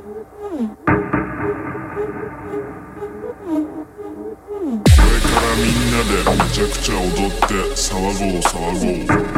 これからみんなでめちゃくちゃ踊って騒ごう騒ごう。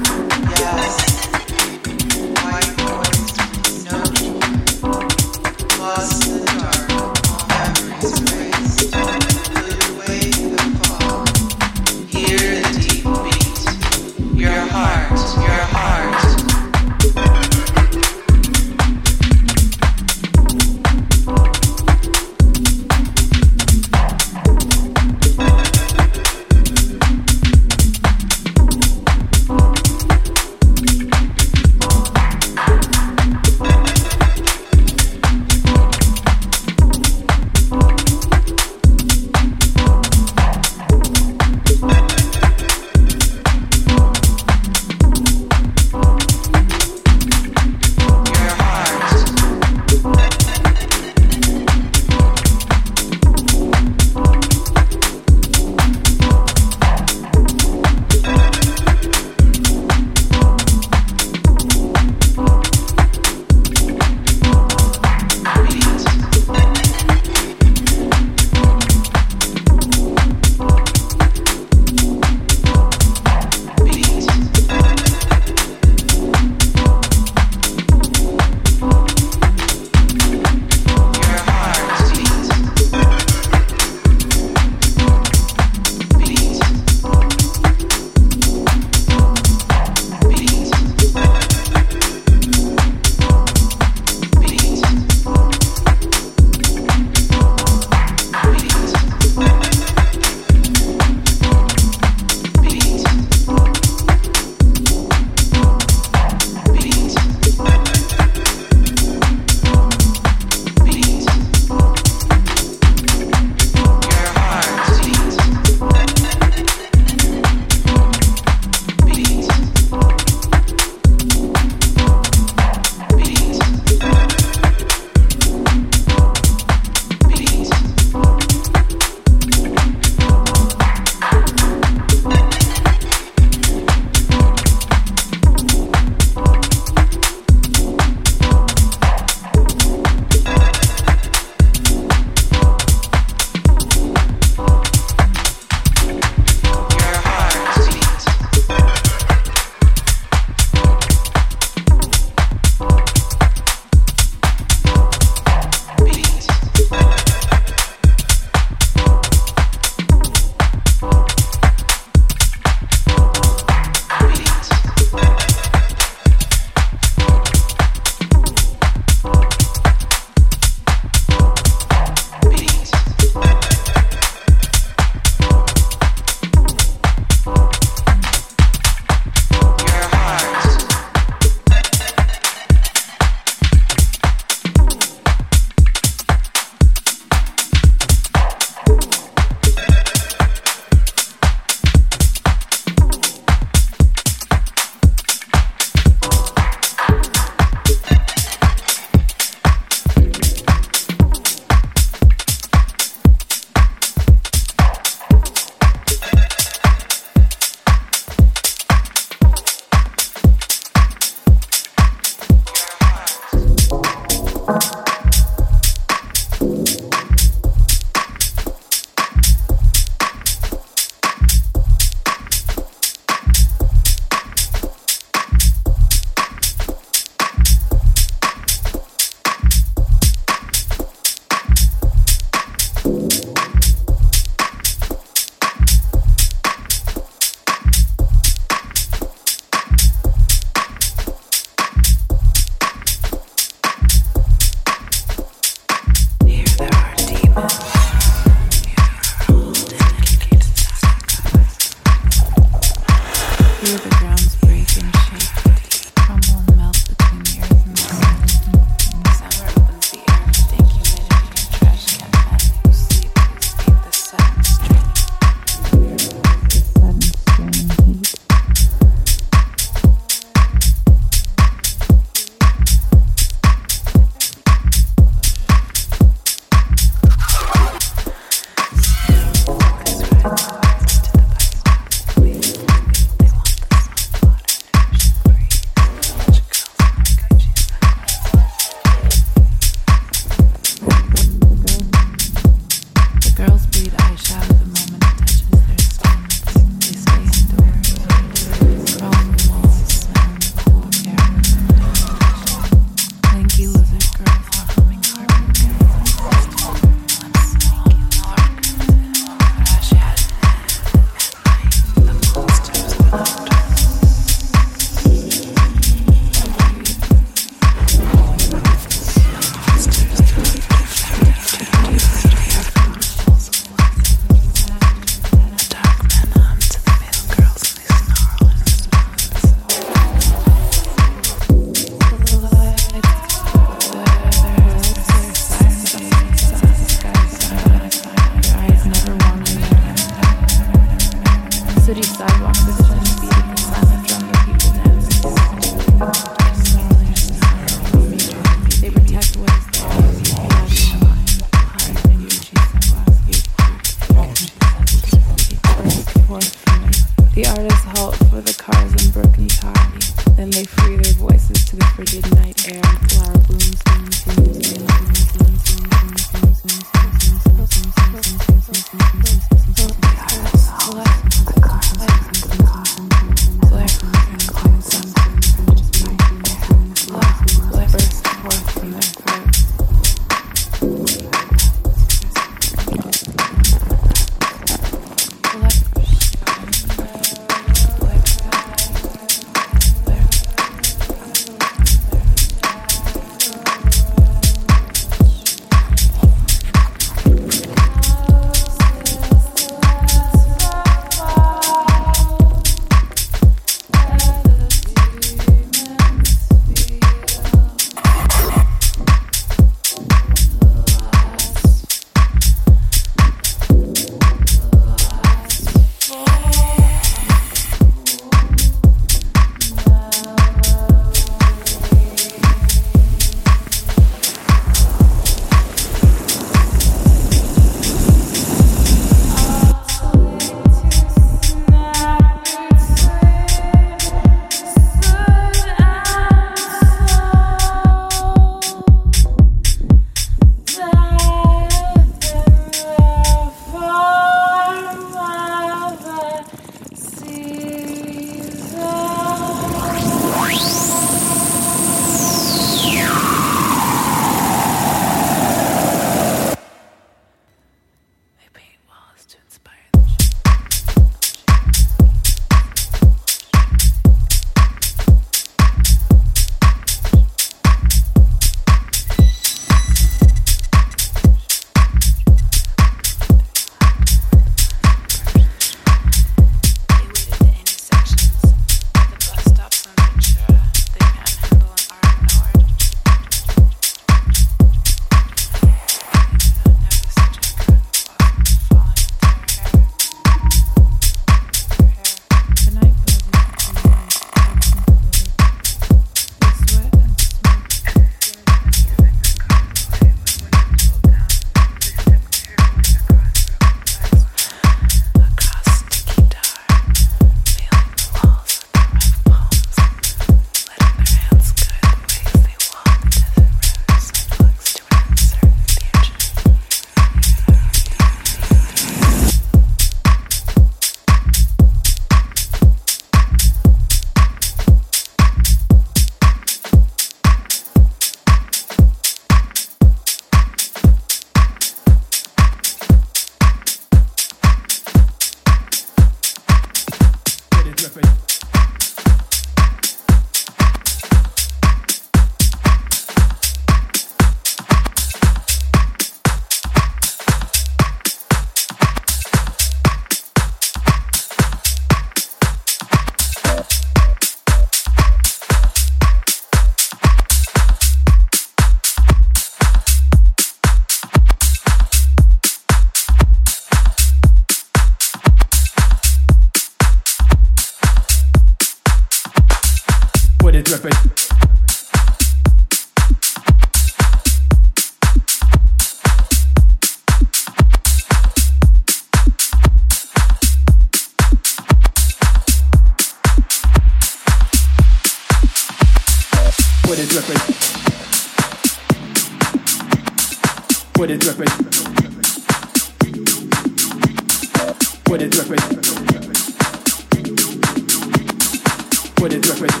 What it look like? What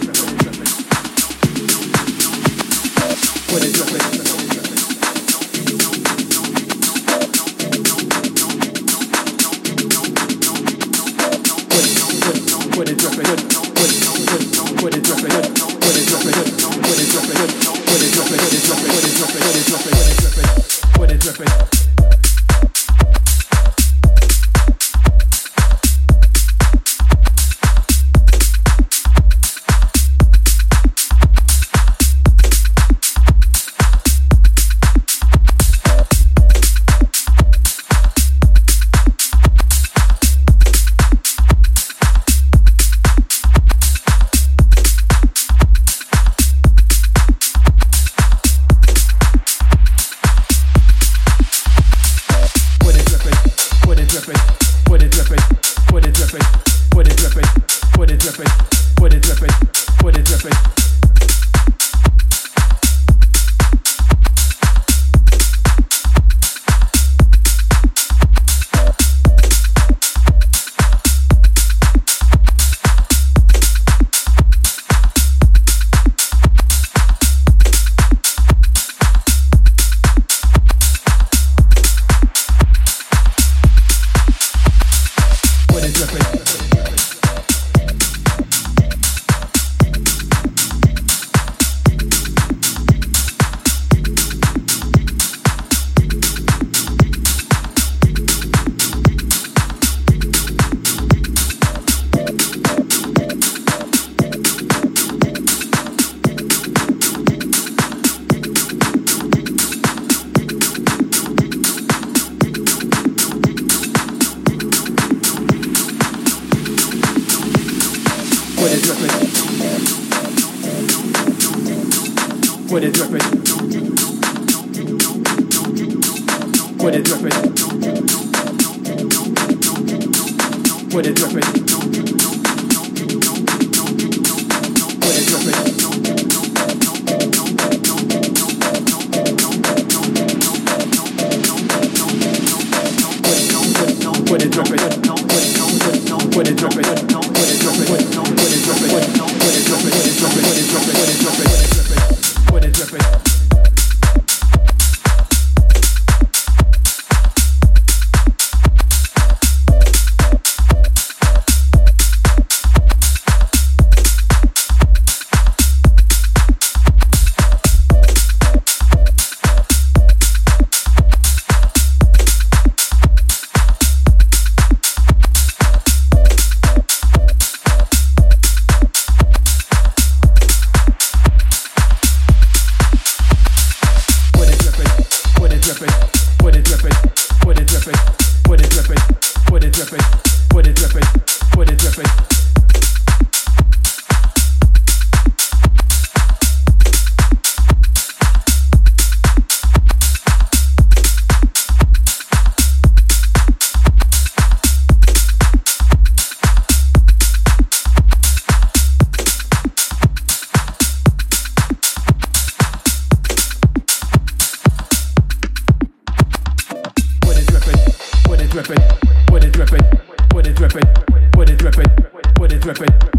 it look like? What it look like? What it look like? What it look like? Put it dripping. Put it dripping. Put it dripping. quick.